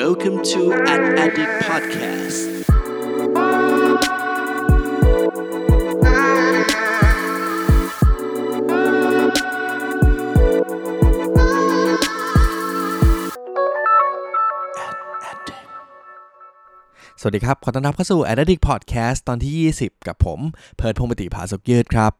Welcome to Ad Addict Podcast สวัสดีครับ ขอต้อนรับเข้าสู่ a d d i c t Podcast ตอนที่ 20 กับผม เพิร์ดพงปติภาสุกยืดครับ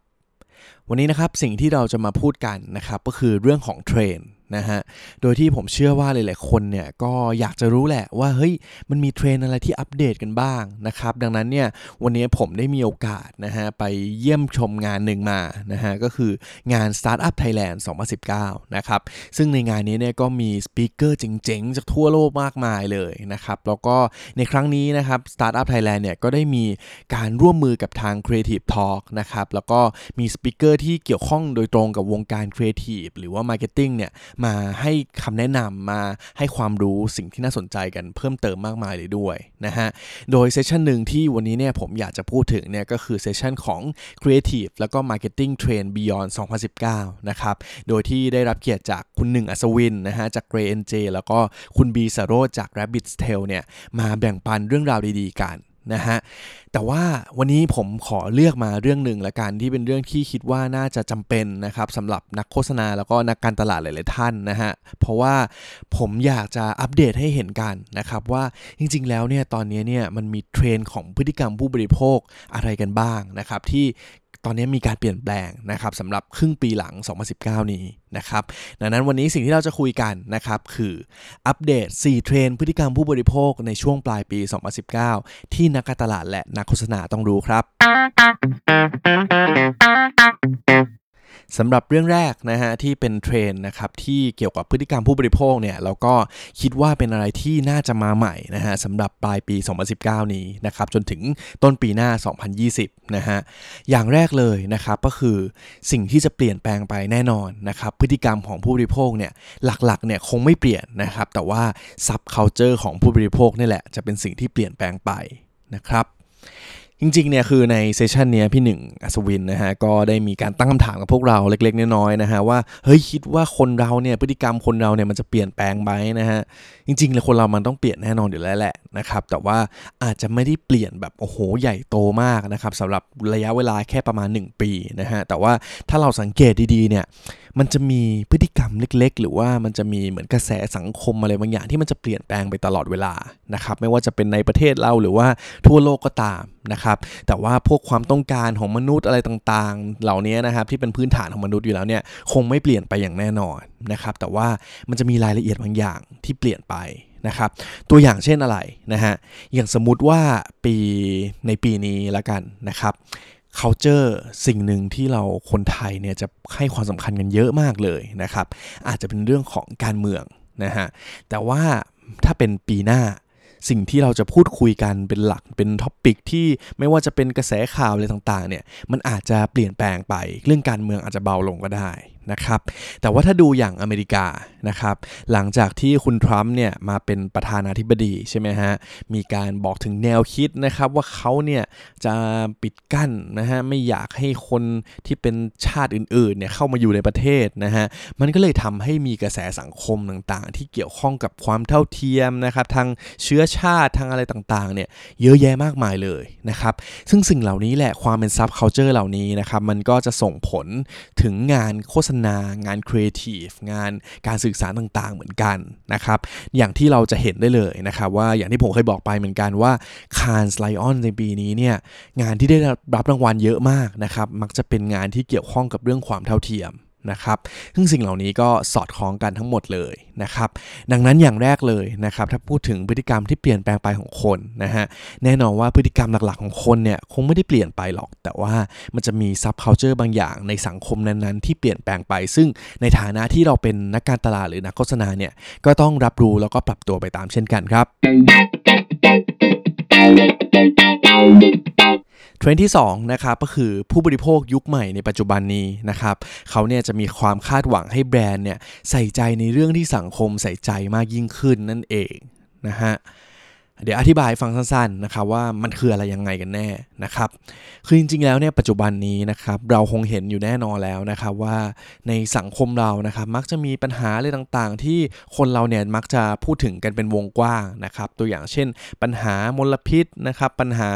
วันนี้นะครับสิ่งที่เราจะมาพูดกันนะครับ ก็คือเรื่องของเทรนด์ นะฮะ โดยที่ผมเชื่อว่าหลายๆคนเนี่ยก็อยากจะรู้แหละว่าเฮ้ยมันมีเทรนอะไรที่อัปเดตกันบ้างนะครับ ดังนั้นเนี่ยวันนี้ผมได้มีโอกาสนะฮะไปเยี่ยมชมงานหนึ่งมานะฮะก็คืองาน Startup Thailand 2019 นะครับ ซึ่งในงานนี้เนี่ยก็มี speaker เจ๋งๆ จากทั่วโลกมากมายเลยนะครับ แล้วก็ในครั้งนี้นะครับ Startup Thailand เนี่ยก็ได้มีการร่วมมือกับทาง Creative Talk นะครับ แล้วก็มี speaker ที่เกี่ยวข้องโดยตรงกับวงการ Creative หรือว่า Marketing เนี่ยมาให้คำแนะนำมาให้ความรู้สิ่งที่น่าสนใจกันเพิ่มเติมมากมายเลยด้วยนะฮะ โดยเซสชันหนึ่งที่วันนี้เนี่ยผมอยากจะพูดถึงเนี่ยก็คือเซสชันของ Creative แล้วก็ Marketing Trend Beyond 2019 นะครับ โดยที่ได้รับเกียรติจากคุณหนึ่งอัศวินนะฮะจาก Gray NJ แล้วก็คุณบีสโรจจาก Rabbit's Tail เนี่ยมาแบ่งปันเรื่องราวดีๆกัน นะฮะแต่ว่าวันนี้ผมขอเลือกมาเรื่องหนึ่งละกันที่เป็นเรื่องที่คิดว่าน่าจะจำเป็นนะครับสำหรับนักโฆษณาแล้วก็นักการตลาดหลาย ๆ ท่านนะฮะเพราะว่าผมอยากจะอัปเดตให้เห็นกันนะครับว่าจริง ๆ แล้วเนี่ยตอนนี้เนี่ยมันมีเทรนด์ของพฤติกรรมผู้บริโภคอะไรกันบ้างนะครับที่ ตอนนี้มีการเปลี่ยนแปลงนะครับสำหรับครึ่งปีหลัง 2019 นี้นะครับดังนั้นวันนี้สิ่งที่เราจะคุยกันนะครับคืออัปเดต 4 เทรนพฤติกรรมผู้บริโภคในช่วงปลายปี 2019 ที่นักการตลาดและนักโฆษณาต้องรู้ครับ สำหรับเรื่องแรกนะฮะที่เป็นเทรนด์นะครับที่เกี่ยวกับพฤติกรรมผู้บริโภคเนี่ยเราก็คิดว่าเป็นอะไรที่น่าจะมาใหม่นะฮะสำหรับปลายปี 2019 นี้นะครับจนถึงต้นปีหน้า 2020 นะฮะอย่างแรกเลยนะครับก็คือสิ่งที่จะเปลี่ยนแปลงไปแน่นอนนะครับพฤติกรรมของผู้บริโภคเนี่ยหลักๆเนี่ยคงไม่เปลี่ยนนะครับแต่ว่าซับเคาเจอร์ของผู้บริโภคนี่แหละจะเป็นสิ่งที่เปลี่ยนแปลงไปนะครับ จริงๆเนี่ยคือในเซสชันเนี้ยพี่หนึ่งอัศวินนะฮะก็ได้มีการตั้งคำถามกับพวกเราเล็กๆน้อยๆนะฮะว่าเฮ้ยคิดว่าคนเราเนี่ยพฤติกรรมคนเราเนี่ยมันจะเปลี่ยนแปลงไหมนะฮะจริงๆเลยคนเรามันต้องเปลี่ยนแน่นอนอยู่แล้วแหละนะครับแต่ว่าอาจจะไม่ได้เปลี่ยนแบบโอ้โหใหญ่โตมากนะครับสำหรับระยะเวลาแค่ประมาณ 1 ปีนะฮะแต่ว่าถ้าเราสังเกตดีๆเนี่ย มันจะมีพฤติกรรมเล็ก ๆ หรือว่ามันจะมีเหมือนกระแสสังคมอะไรบางอย่างที่มันจะเปลี่ยนแปลงไปตลอดเวลานะครับไม่ว่าจะเป็นในประเทศเราหรือว่าทั่วโลกก็ตามนะครับแต่ว่าพวกความต้องการของมนุษย์อะไรต่างๆ เหล่านี้นะครับที่เป็นพื้นฐานของมนุษย์อยู่แล้วเนี่ยคงไม่เปลี่ยนไปอย่างแน่นอนนะครับแต่ว่ามันจะมีรายละเอียดบางอย่างที่เปลี่ยนไปนะครับตัวอย่างเช่นอะไรนะฮะอย่างสมมุติว่าปีในปีนี้ละกันนะครับ culture สิ่งหนึ่งที่เราคนไทยเนี่ยจะให้ความสำคัญกันเยอะมากเลยนะครับ อาจจะเป็นเรื่องของการเมืองนะฮะ แต่ว่าถ้าเป็นปีหน้าสิ่งที่เราจะพูดคุยกันเป็นหลักเป็นท็อปิกที่ไม่ว่าจะเป็นกระแสข่าวอะไรต่างๆเนี่ยมันอาจจะเปลี่ยนแปลงไปเรื่องการเมืองอาจจะเบาลงก็ได้ นะครับ แต่ว่าถ้าดูอย่างอเมริกานะครับ หลังจากที่คุณทรัมป์เนี่ยมาเป็นประธานาธิบดีใช่ไหมฮะ มีการบอกถึงแนวคิดนะครับว่าเขาเนี่ยจะปิดกั้นนะฮะไม่อยากให้คนที่เป็นชาติอื่นๆเนี่ยเข้ามาอยู่ในประเทศนะฮะ มันก็เลยทำให้มีกระแสสังคมต่างๆ ที่เกี่ยวข้องกับความเท่าเทียมนะครับทางเชื้อชาติทางอะไรต่างๆเนี่ยเยอะแยะมากมายเลยนะครับ ซึ่งสิ่งเหล่านี้แหละความเป็น subculture เหล่านี้นะครับมันก็จะส่งผลถึงงานโฆษณางานครีเอทีฟงานการสื่อสารต่างๆเหมือนกันนะครับ อย่างที่เราจะเห็นได้เลยนะครับว่าอย่างที่ผมเคยบอกไปเหมือนกันว่าคานสไลออนในปีนี้เนี่ยงานที่ได้รับรางวัลเยอะมากนะครับมักจะเป็นงานที่เกี่ยวข้องกับเรื่องความเท่าเทียม นะครับซึ่งสิ่งเหล่านี้ก็สอดคล้องกันทั้งหมดเลยนะครับ ดังนั้นอย่างแรกเลยนะครับ ถ้าพูดถึงพฤติกรรมที่เปลี่ยนแปลงไปของคนนะฮะ แน่นอนว่าพฤติกรรมหลักๆของคนเนี่ยคงไม่ได้เปลี่ยนไปหรอก แต่ว่ามันจะมีซับเคานเจอร์บางอย่างในสังคมนั้นๆ ที่เปลี่ยนแปลงไป ซึ่งในฐานะที่เราเป็นนักการตลาดหรือนักโฆษณาเนี่ย ก็ต้องรับรู้แล้วก็ปรับตัวไปตามเช่นกันครับ เทรนด์ที่2นะครับก็คือผู้บริโภคยุคใหม่ในปัจจุบันนี้นะครับเขาเนี่ยจะมีความคาดหวังให้แบรนด์เนี่ยใส่ใจในเรื่องที่สังคมใส่ใจมากยิ่งขึ้นนั่นเองนะฮะ เดี๋ยวอธิบายฟังสั้นๆนะครับว่ามันคืออะไรยังไงกันแน่นะครับ คือจริงๆแล้วเนี่ยปัจจุบันนี้นะครับเราคงเห็นอยู่แน่นอนแล้วนะครับว่าในสังคมเรานะครับมักจะมีปัญหาอะไรต่างๆ ที่คนเราเนี่ยมักจะพูดถึงกันเป็นวงกว้างนะครับ ตัวอย่างเช่น ปัญหามลพิษนะครับ ปัญหา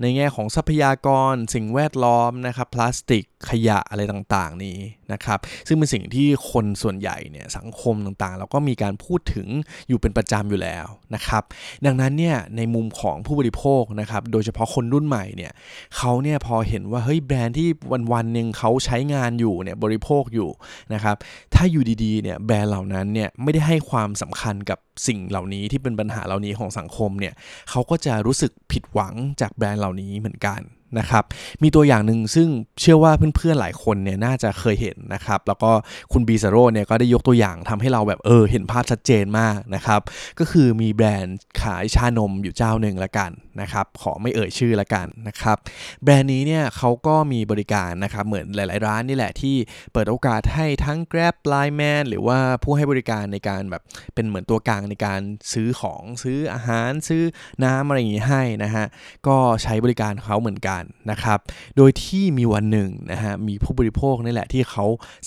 ในแง่ของทรัพยากร สิ่งแวดล้อมนะครับพลาสติกขยะอะไรต่างๆ นี้นะครับ ซึ่งเป็นสิ่งที่คนส่วนใหญ่เนี่ยสังคมต่างๆ เราก็มีการพูดถึงอยู่เป็นประจำอยู่แล้วนะครับ ดังนั้นเนี่ยในมุมของผู้บริโภคนะครับโดยเฉพาะคนรุ่นใหม่เนี่ยเขาเนี่ยพอเห็นว่าเฮ้ยแบรนด์ที่วันๆหนึ่งเขาใช้งานอยู่เนี่ยบริโภคอยู่นะครับถ้าอยู่ดีๆเนี่ยแบรนด์เหล่านั้นเนี่ยไม่ได้ให้ความสำคัญกับสิ่งเหล่านี้ที่เป็นปัญหาเหล่านี้ของสังคมเนี่ยเขาก็จะรู้สึกผิดหวังจากแบรนด์เหล่านี้เหมือนกัน นะครับ มีตัวอย่างหนึ่งซึ่งเชื่อว่าเพื่อนๆหลายคนเนี่ยน่าจะเคยเห็นนะครับ แล้วก็คุณบีซาโรเนี่ยก็ได้ยกตัวอย่างทำให้เราแบบเออเห็นภาพชัดเจนมากนะครับ ก็คือมีแบรนด์ขายชานมอยู่เจ้าหนึ่งละกันนะครับ ขอไม่เอ่ยชื่อละกันนะครับ แบรนด์นี้เนี่ยเขาก็มีบริการนะครับ เหมือนหลาย ๆ ร้านนี่แหละที่เปิดโอกาสให้ทั้ง Grab Line Man หรือว่าผู้ให้บริการในการแบบเป็นเหมือนตัวกลางในการซื้อของซื้ออาหารซื้อน้ำอะไรอย่างนี้ให้นะฮะก็ใช้บริการเขาเหมือนกันนะครับ โดยที่มีวันหนึ่งนะฮะมีผู้บริโภคนี่แหละที่เขา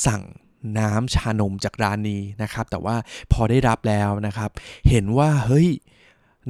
สั่งน้ำชานมจากร้านนี้นะครับ แต่ว่าพอได้รับแล้วนะครับ เห็นว่าเฮ้ย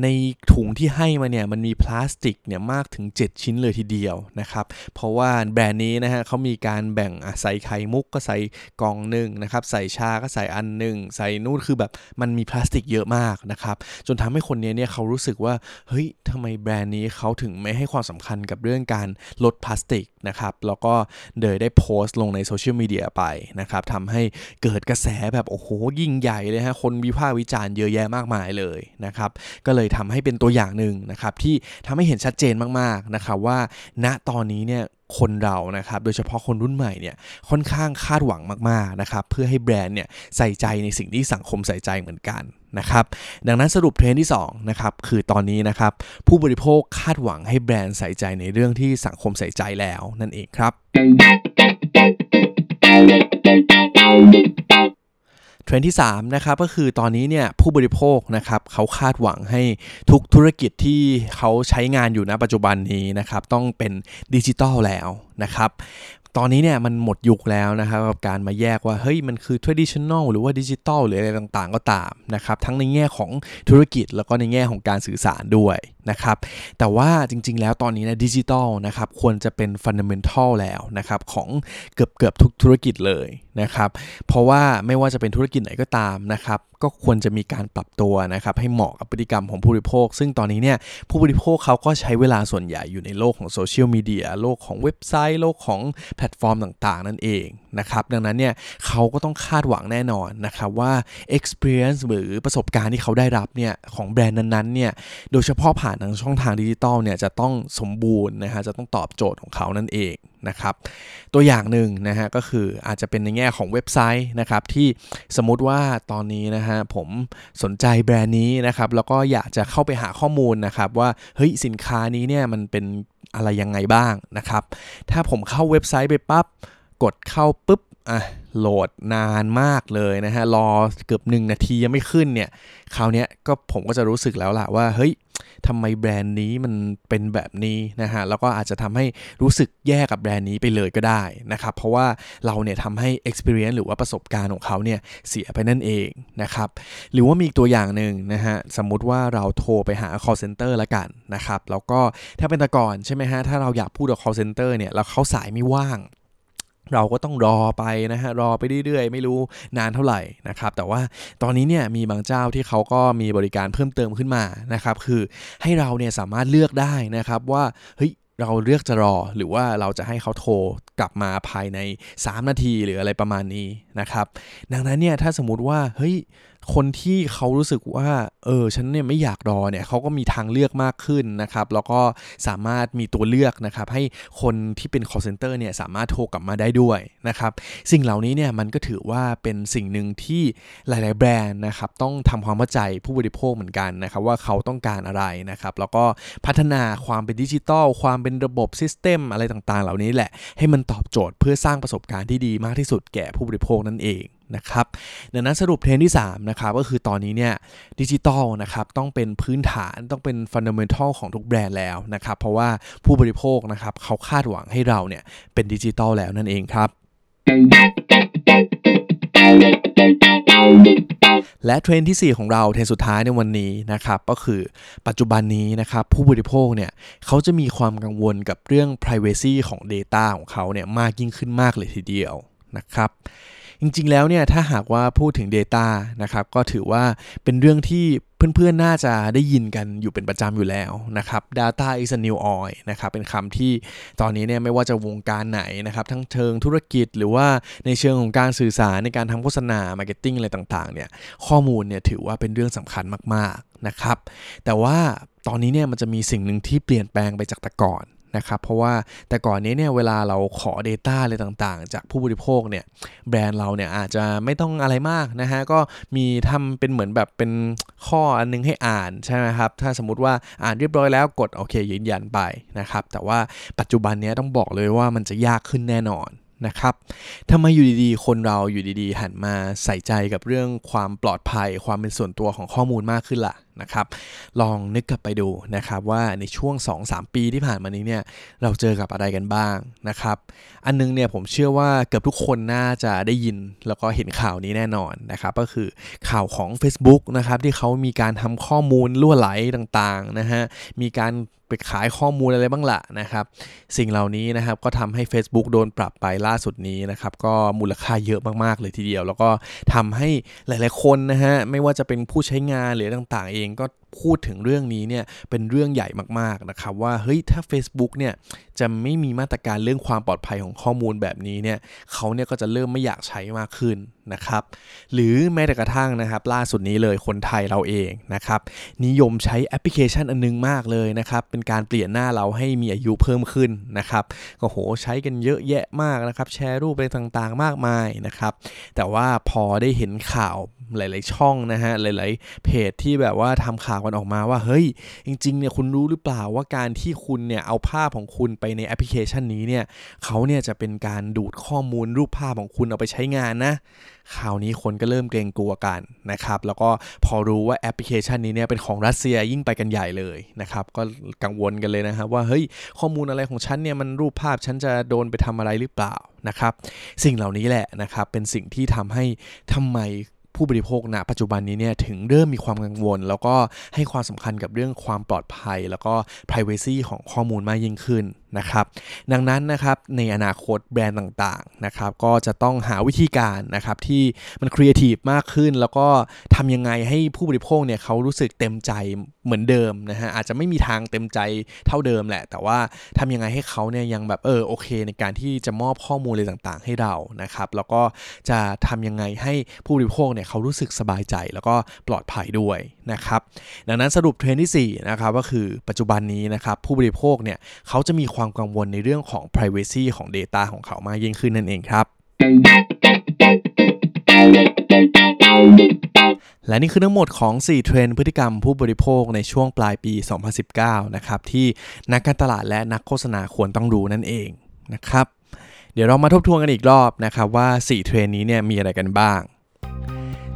ในถุงที่ให้มาเนี่ยมันมีพลาสติกเนี่ยมากถึง 7 ชิ้นเลยทีเดียวนะครับเพราะว่าแบรนด์นี้นะฮะเขามีการแบ่งใส่ไข่มุกก็ใส่กล่องหนึ่งนะครับใส่ชาก็ใส่อันหนึ่งใส่นู่นคือแบบมันมีพลาสติกเยอะมากนะครับจนทำให้คนเนี้ยเนี่ยเขารู้สึกว่าเฮ้ยทำไมแบรนด์นี้เขาถึงไม่ให้ความสำคัญกับเรื่องการลดพลาสติกนะครับแล้วก็เลยได้โพสต์ลงใน social media ไปนะครับทำให้เกิดกระแสแบบโอ้โหยิ่งใหญ่เลยฮะคนวิพากษ์วิจารณ์เยอะแยะมากมายเลยนะครับก็เลยยทำให้เป็นตัวอย่างหนึ่งนะครับที่ทำให้เห็นชัดเจนมากๆนะครับว่า ณตอนนี้เนี่ยคนเรานะครับโดยเฉพาะคนรุ่นใหม่เนี่ยค่อนข้างคาดหวังมากๆนะครับเพื่อให้แบรนด์เนี่ยใส่ใจในสิ่งที่สังคมใส่ใจเหมือนกันนะครับดังนั้นสรุปเทรนด์ที่2นะครับคือตอนนี้นะครับผู้บริโภคคาดหวังให้แบรนด์ใส่ใจในเรื่องที่สังคมใส่ใจแล้วนั่นเองครับ เทรนด์ที่3นะครับก็คือตอนนี้เนี่ยผู้บริโภคนะครับเขาคาดหวังให้ทุกธุรกิจที่เขาใช้งานอยู่ณปัจจุบันนี้นะครับต้องเป็นดิจิตอลแล้วนะครับตอนนี้เนี่ยมันหมดยุคแล้วนะครับกับการมาแยกว่าเฮ้ยมันคือ traditional หรือว่าดิจิตอลหรืออะไรต่างๆ ก็ตามนะครับทั้งในแง่ของธุรกิจแล้วก็ในแง่ของการสื่อสารด้วย นะครับ แต่ว่าจริงๆ แล้วตอนนี้นะดิจิตอลนะครับควรจะเป็น fundamental แล้วนะครับของเกือบเกือบทุกธุรกิจเลยนะครับ เพราะว่าไม่ว่าจะเป็นธุรกิจไหนก็ตามนะครับก็ควรจะมีการปรับตัวนะครับให้เหมาะกับพฤติกรรมของผู้บริโภค ซึ่งตอนนี้เนี่ยผู้บริโภคเขาก็ใช้เวลาส่วนใหญ่อยู่ในโลกของโซเชียลมีเดียโลกของเว็บไซต์ โลกของแพลตฟอร์มต่างๆ นั่นเองนะครับดังนั้นเนี่ยเขาก็ต้องคาดหวังแน่นอนนะครับว่า experience หรือประสบการณ์ที่เขาได้รับเนี่ยของแบรนด์นั้นๆเนี่ยโดยเฉพาะผ่านทางช่องทางดิจิตอลเนี่ยจะต้องสมบูรณ์นะฮะจะต้องตอบโจทย์ของเขานั่นเองนะครับตัวอย่างหนึ่งนะฮะก็คืออาจจะเป็นในแง่ของเว็บไซต์นะครับที่สมมุติว่าตอนนี้นะฮะผมสนใจแบรนด์นี้นะครับแล้วก็อยากจะเข้าไปหาข้อมูลนะครับว่าเฮ้ยสินค้านี้เนี่ยมันเป็นอะไรยังไงบ้างนะครับถ้าผมเข้าเว็บไซต์ไปปั๊บกดเข้าปุ๊บ อะโหลดนานมากเลยนะฮะรอเกือบ 1 นาทียังไม่ขึ้นเนี่ยคราวนี้ก็ผมก็จะรู้สึกแล้วล่ะว่าเฮ้ยทำไมแบรนด์นี้มันเป็นแบบนี้นะฮะแล้วก็อาจจะทำให้รู้สึกแย่กับแบรนด์นี้ไปเลยก็ได้นะครับเพราะว่าเราเนี่ยทำให้ experience หรือว่าประสบการณ์ของเขาเนี่ยเสียไปนั่นเองนะครับหรือว่ามีตัวอย่างหนึ่งนะฮะสมมุติว่าเราโทรไปหา call center ละกันนะครับแล้วก็ถ้าเป็นต่ก่อนใช่ไหมฮะถ้าเราอยากพูดกับ call center เนี่ยแล้วเขาสายไม่ว่าง เราก็ต้องรอไปนะฮะรอไปเรื่อยๆ ไม่รู้นานเท่าไหร่นะครับแต่ว่าตอนนี้เนี่ยมีบางเจ้าที่เขาก็มีบริการเพิ่มเติมขึ้นมานะครับคือให้เราเนี่ยสามารถเลือกได้นะครับว่าเฮ้ยเราเลือกจะรอหรือว่าเราจะให้เขาโทรกลับมาภายใน 3 นาทีหรืออะไรประมาณนี้นะครับดังนั้นเนี่ยถ้าสมมติว่าเฮ้ย คนที่เขารู้สึกว่า เออ ฉันเนี่ยไม่อยากรอเนี่ยเขาก็มีทางเลือกมากขึ้นนะครับ แล้วก็สามารถมีตัวเลือกนะครับ ให้คนที่เป็น call center เนี่ยสามารถโทรกลับมาได้ด้วยนะครับ สิ่งเหล่านี้เนี่ยมันก็ถือว่าเป็นสิ่งหนึ่งที่หลาย ๆ แบรนด์นะครับ ต้องทำความเข้าใจผู้บริโภคเหมือนกันนะครับ ว่าเขาต้องการอะไรนะครับ แล้วก็พัฒนาความเป็นดิจิตอลความเป็นระบบ system อะไรต่าง ๆ เหล่านี้แหละให้มันตอบโจทย์เพื่อสร้างประสบการณ์ที่ดีมากที่สุดแก่ผู้บริโภคนั่นเอง นะครับดังนั้นสรุปเทรนด์ที่3นะครับก็คือตอนนี้เนี่ยดิจิตอลนะครับต้องเป็นพื้นฐานต้องเป็น fundamental ของทุกแบรนด์แล้วนะครับเพราะว่าผู้บริโภคนะครับเขาคาดหวังให้เราเนี่ยเป็นดิจิตอลแล้วนั่นเองครับและเทรนที่ 4 ของเราเทรนสุดท้ายในวันนี้นะครับก็คือปัจจุบันนี้นะครับผู้บริโภคเนี่ยเขาจะมีความกังวลกับเรื่อง Privacy ของ Data ของเขาเนี่ยมากยิ่งขึ้นมากเลยทีเดียวนะครับ จริงๆแล้วเนี่ยถ้าหากว่าพูดถึง Data นะครับก็ถือว่าเป็นเรื่องที่เพื่อนๆ น่าจะได้ยินกันอยู่เป็นประจำอยู่แล้วนะครับ data is a new oil นะครับ เป็นคำที่ตอนนี้เนี่ยไม่ว่าจะวงการไหนนะครับ ทั้งเชิงธุรกิจหรือว่าในเชิงของการสื่อสารในการทำโฆษณา marketing อะไรต่างๆ เนี่ย ข้อมูลเนี่ยถือว่าเป็นเรื่องสำคัญมากๆ นะครับ แต่ว่าตอนนี้เนี่ยมันจะมีสิ่งหนึ่งที่เปลี่ยนแปลงไปจากแต่ก่อน นะครับ เพราะว่าแต่ก่อนนี้เนี่ยเวลาเราขอ Data อะไรต่างๆ จากผู้บริโภคเนี่ยแบรนด์เราเนี่ยอาจจะไม่ต้องอะไรมากนะฮะก็มีทำเป็นเหมือนแบบเป็นข้ออันนึงให้อ่านใช่ไหมครับถ้าสมมติว่าอ่านเรียบร้อยแล้วกดโอเคยืนยันไปนะครับแต่ว่าปัจจุบันนี้ต้องบอกเลยว่ามันจะยากขึ้นแน่นอนนะครับทำไมอยู่ดีๆ คนเราอยู่ดีๆ หันมาใส่ใจกับเรื่องความปลอดภัย ความเป็นส่วนตัวของข้อมูลมากขึ้นล่ะนะครับ ลองนึกกลับไปดูนะครับว่าในช่วง 2-3 ปีที่ผ่านมานี้เนี่ยเราเจอกับอะไรกันบ้างนะครับ อันนึงเนี่ยผมเชื่อว่าเกือบทุกคนน่าจะได้ยินแล้วก็เห็นข่าวนี้แน่นอนนะครับก็คือข่าวของ Facebook นะครับที่เขามีการทำข้อมูลล่วไหลต่างๆนะฮะมีการไปขายข้อมูลอะไรบ้างละนะครับสิ่งเหล่านี้นะครับก็ทำให้ Facebook โดนปรับไปล่าสุดนี้นะครับก็มูลค่าเยอะมากๆเลยทีเดียว แล้วก็ทำให้หลายๆคนนะฮะไม่ว่าจะเป็นผู้ใช้งานหรือต่างๆเองก็พูดถึงเรื่องนี้เนี่ยเป็นเรื่องใหญ่มากๆนะครับว่าเฮ้ยถ้า Facebook เนี่ยจะไม่มีมาตรการเรื่องความปลอดภัยของข้อมูลแบบนี้เนี่ยเขาเนี่ยก็จะเริ่มไม่อยากใช้มากขึ้นนะครับ หรือแม้แต่กระทั่งนะครับ ล่าสุดนี้เลยคนไทยเราเองนะครับ นิยมใช้แอปพลิเคชันอันนึงมากเลยนะครับ เป็นการเปลี่ยนหน้าเราให้มีอายุเพิ่มขึ้นนะครับก็โหใช้กันเยอะแยะมากนะครับ แชร์รูปอะไรต่างๆ มากมายนะครับ แต่ว่าพอได้เห็นข่าวหลาย ๆ ช่องนะฮะหลาย ๆ เพจที่แบบว่าทำข่าวกันออกมาว่าเฮ้ย จริง ๆ เนี่ยคุณรู้หรือเปล่าว่าการที่คุณเนี่ยเอาภาพของคุณไปในแอปพลิเคชันนี้เนี่ยเขาเนี่ยจะเป็นการดูดข้อมูลรูปภาพของคุณเอาไปใช้งานนะคราวนี้คนก็เริ่มเกรงกลัวกันนะครับ แล้วก็พอรู้ว่าแอปพลิเคชันนี้เนี่ยเป็นของรัสเซียยิ่งไปกันใหญ่เลยนะครับ ก็กังวลกันเลยนะครับว่าเฮ้ยข้อมูลอะไรของฉันเนี่ยมันรูปภาพฉันจะโดนไปทำอะไรหรือเปล่านะครับ สิ่งเหล่านี้แหละนะครับเป็นสิ่งที่ทำให้ทำไมผู้บริโภคณปัจจุบันนี้เนี่ยถึงเริ่มมีความกังวล แล้วก็ให้ความสำคัญกับเรื่องความปลอดภัย แล้วก็ privacy ของข้อมูลมากยิ่งขึ้น นะครับดังนั้นนะครับในอนาคตแบรนด์ต่างๆนะครับก็จะต้องหาวิธีการนะครับที่มันครีเอทีฟมากขึ้น แล้วก็ทำยังไงให้ผู้บริโภคเนี่ยเขารู้สึกเต็มใจเหมือนเดิมนะฮะอาจจะไม่มีทางเต็มใจเท่าเดิมแหละ แต่ว่าทำยังไงให้เขาเนี่ยยังแบบเออโอเค ในการที่จะมอบข้อมูลอะไรต่างๆ ให้เรานะครับแล้วก็จะทำยังไงให้ผู้บริโภคเนี่ยเขารู้สึกสบายใจ แล้วก็ปลอดภัยด้วยนะครับดังนั้นสรุปเทรนด์ที่4นะครับก็คือปัจจุบันนี้นะครับผู้บริโภคเนี่ยเขาจะมีความความกังวลในเรื่องของ privacy ของ Data ของเขามากยิ่งขึ้นนั่นเองครับและนี่คือทั้งหมดของ 4 เทรนด์พฤติกรรมผู้บริโภคในช่วงปลายปี 2019 นะครับ ที่นักการตลาดและนักโฆษณาควรต้องรู้นั่นเองนะครับ เดี๋ยวเรามาทบทวนกันอีกรอบนะครับว่า 4 เทรนด์นี้เนี่ยมีอะไรกันบ้าง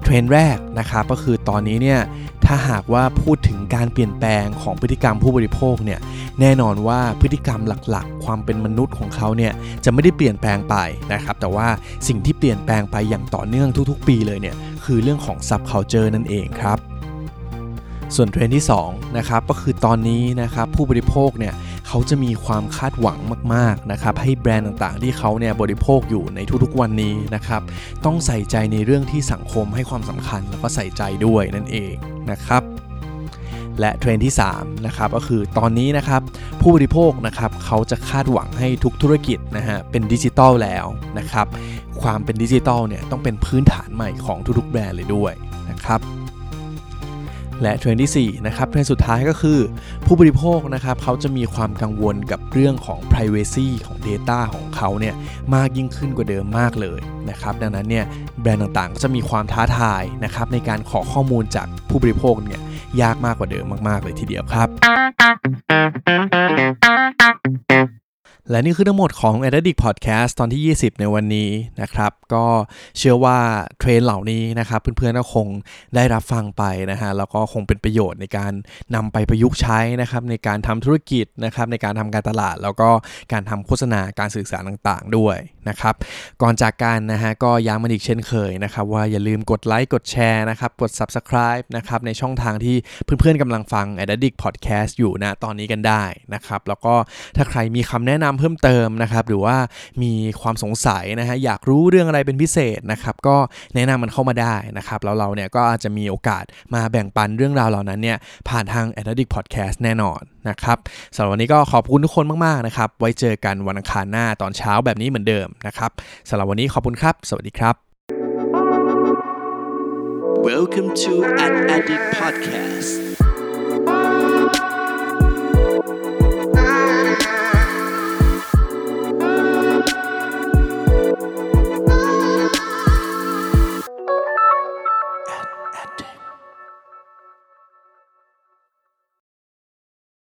เทรนด์แรกนะครับก็คือตอนนี้เนี่ย ถ้าหากว่าพูดถึงการเปลี่ยนแปลงของพฤติกรรมผู้บริโภคเนี่ยแน่นอนว่าพฤติกรรมหลักๆ ความเป็นมนุษย์ของเขาเนี่ยจะไม่ได้เปลี่ยนแปลงไปนะครับ แต่ว่าสิ่งที่เปลี่ยนแปลงไปอย่างต่อเนื่องทุกๆ ปีเลยเนี่ยคือเรื่องของ subculture นั่นเองครับส่วนเทรนด์ที่2นะครับก็คือตอนนี้นะครับผู้บริโภคเนี่ย เขาจะมีความคาดหวังมากๆนะครับให้แบรนด์ต่างๆ ที่เขาเนี่ยบริโภคอยู่ในทุกๆวันนี้นะครับต้องใส่ใจในเรื่องที่สังคมให้ความสำคัญแล้วก็ใส่ใจด้วยนั่นเองนะครับและเทรนด์ที่3นะครับก็คือตอนนี้นะครับผู้บริโภคนะครับเขาจะคาดหวังให้ทุกธุรกิจนะฮะเป็นดิจิตอลแล้วนะครับความเป็นดิจิตอลเนี่ยต้องเป็นพื้นฐานใหม่ของทุกๆแบรนด์เลยด้วยนะครับ และเทรนด์ที่4นะครับเทรนด์สุดท้ายก็คือ ผู้บริโภคนะครับเขาจะมีความกังวลกับเรื่องของ Privacy ของ Data ของเขาเนี่ยมากยิ่งขึ้นกว่าเดิมมากเลยนะครับดังนั้นเนี่ยแบรนด์ต่างๆ ก็จะมีความท้าทายนะครับในการขอข้อมูลจากผู้บริโภคเนี่ยยากมากกว่าเดิมมาก ๆ เลยทีเดียวครับ และนี่คือทั้งหมดของ a d d i c t Podcast ตอนที่ 20 ในวันนี้นะครับ ก็เชื่อว่าเทรนเหล่านี้นะครับ เพื่อนๆก็คงได้รับฟังไปนะฮะ แล้วก็คงเป็นประโยชน์ในการนำไปประยุกต์ใช้นะครับ ในการทำธุรกิจนะครับ ในการทำการตลาด แล้วก็การทำโฆษณาการสื่อสารต่างๆ ด้วย นะครับ ก่อนจากกันนะฮะก็ย้ำมันอีกเช่นเคยนะครับ ว่าอย่าลืมกดไลค์กดแชร์นะครับ กด Subscribe นะครับในช่องทางที่เพื่อนๆกำลังฟัง a d d i c t Podcast อยู่นะตอนนี้กันได้นะครับ แล้วก็ถ้าใครมีคำแนะนำเพิ่มเติมนะครับ หรือว่ามีความสงสัยนะฮะอยากรู้เรื่องอะไรเป็นพิเศษนะครับ ก็แนะนำมันเข้ามาได้นะครับ แล้วเราเนี่ยก็อาจจะมีโอกาสมาแบ่งปันเรื่องราวเหล่านั้นเนี่ยผ่านทาง a d d i c t Podcast แน่นอน นะครับสำหรับวันนี้ก็ขอบคุณทุกคนมากๆนะครับ ไว้เจอกันวันอังคารหน้าตอนเช้าแบบนี้เหมือนเดิมนะครับสำหรับวันนี้ขอบคุณครับ สวัสดีครับ Welcome to an Addict Podcast.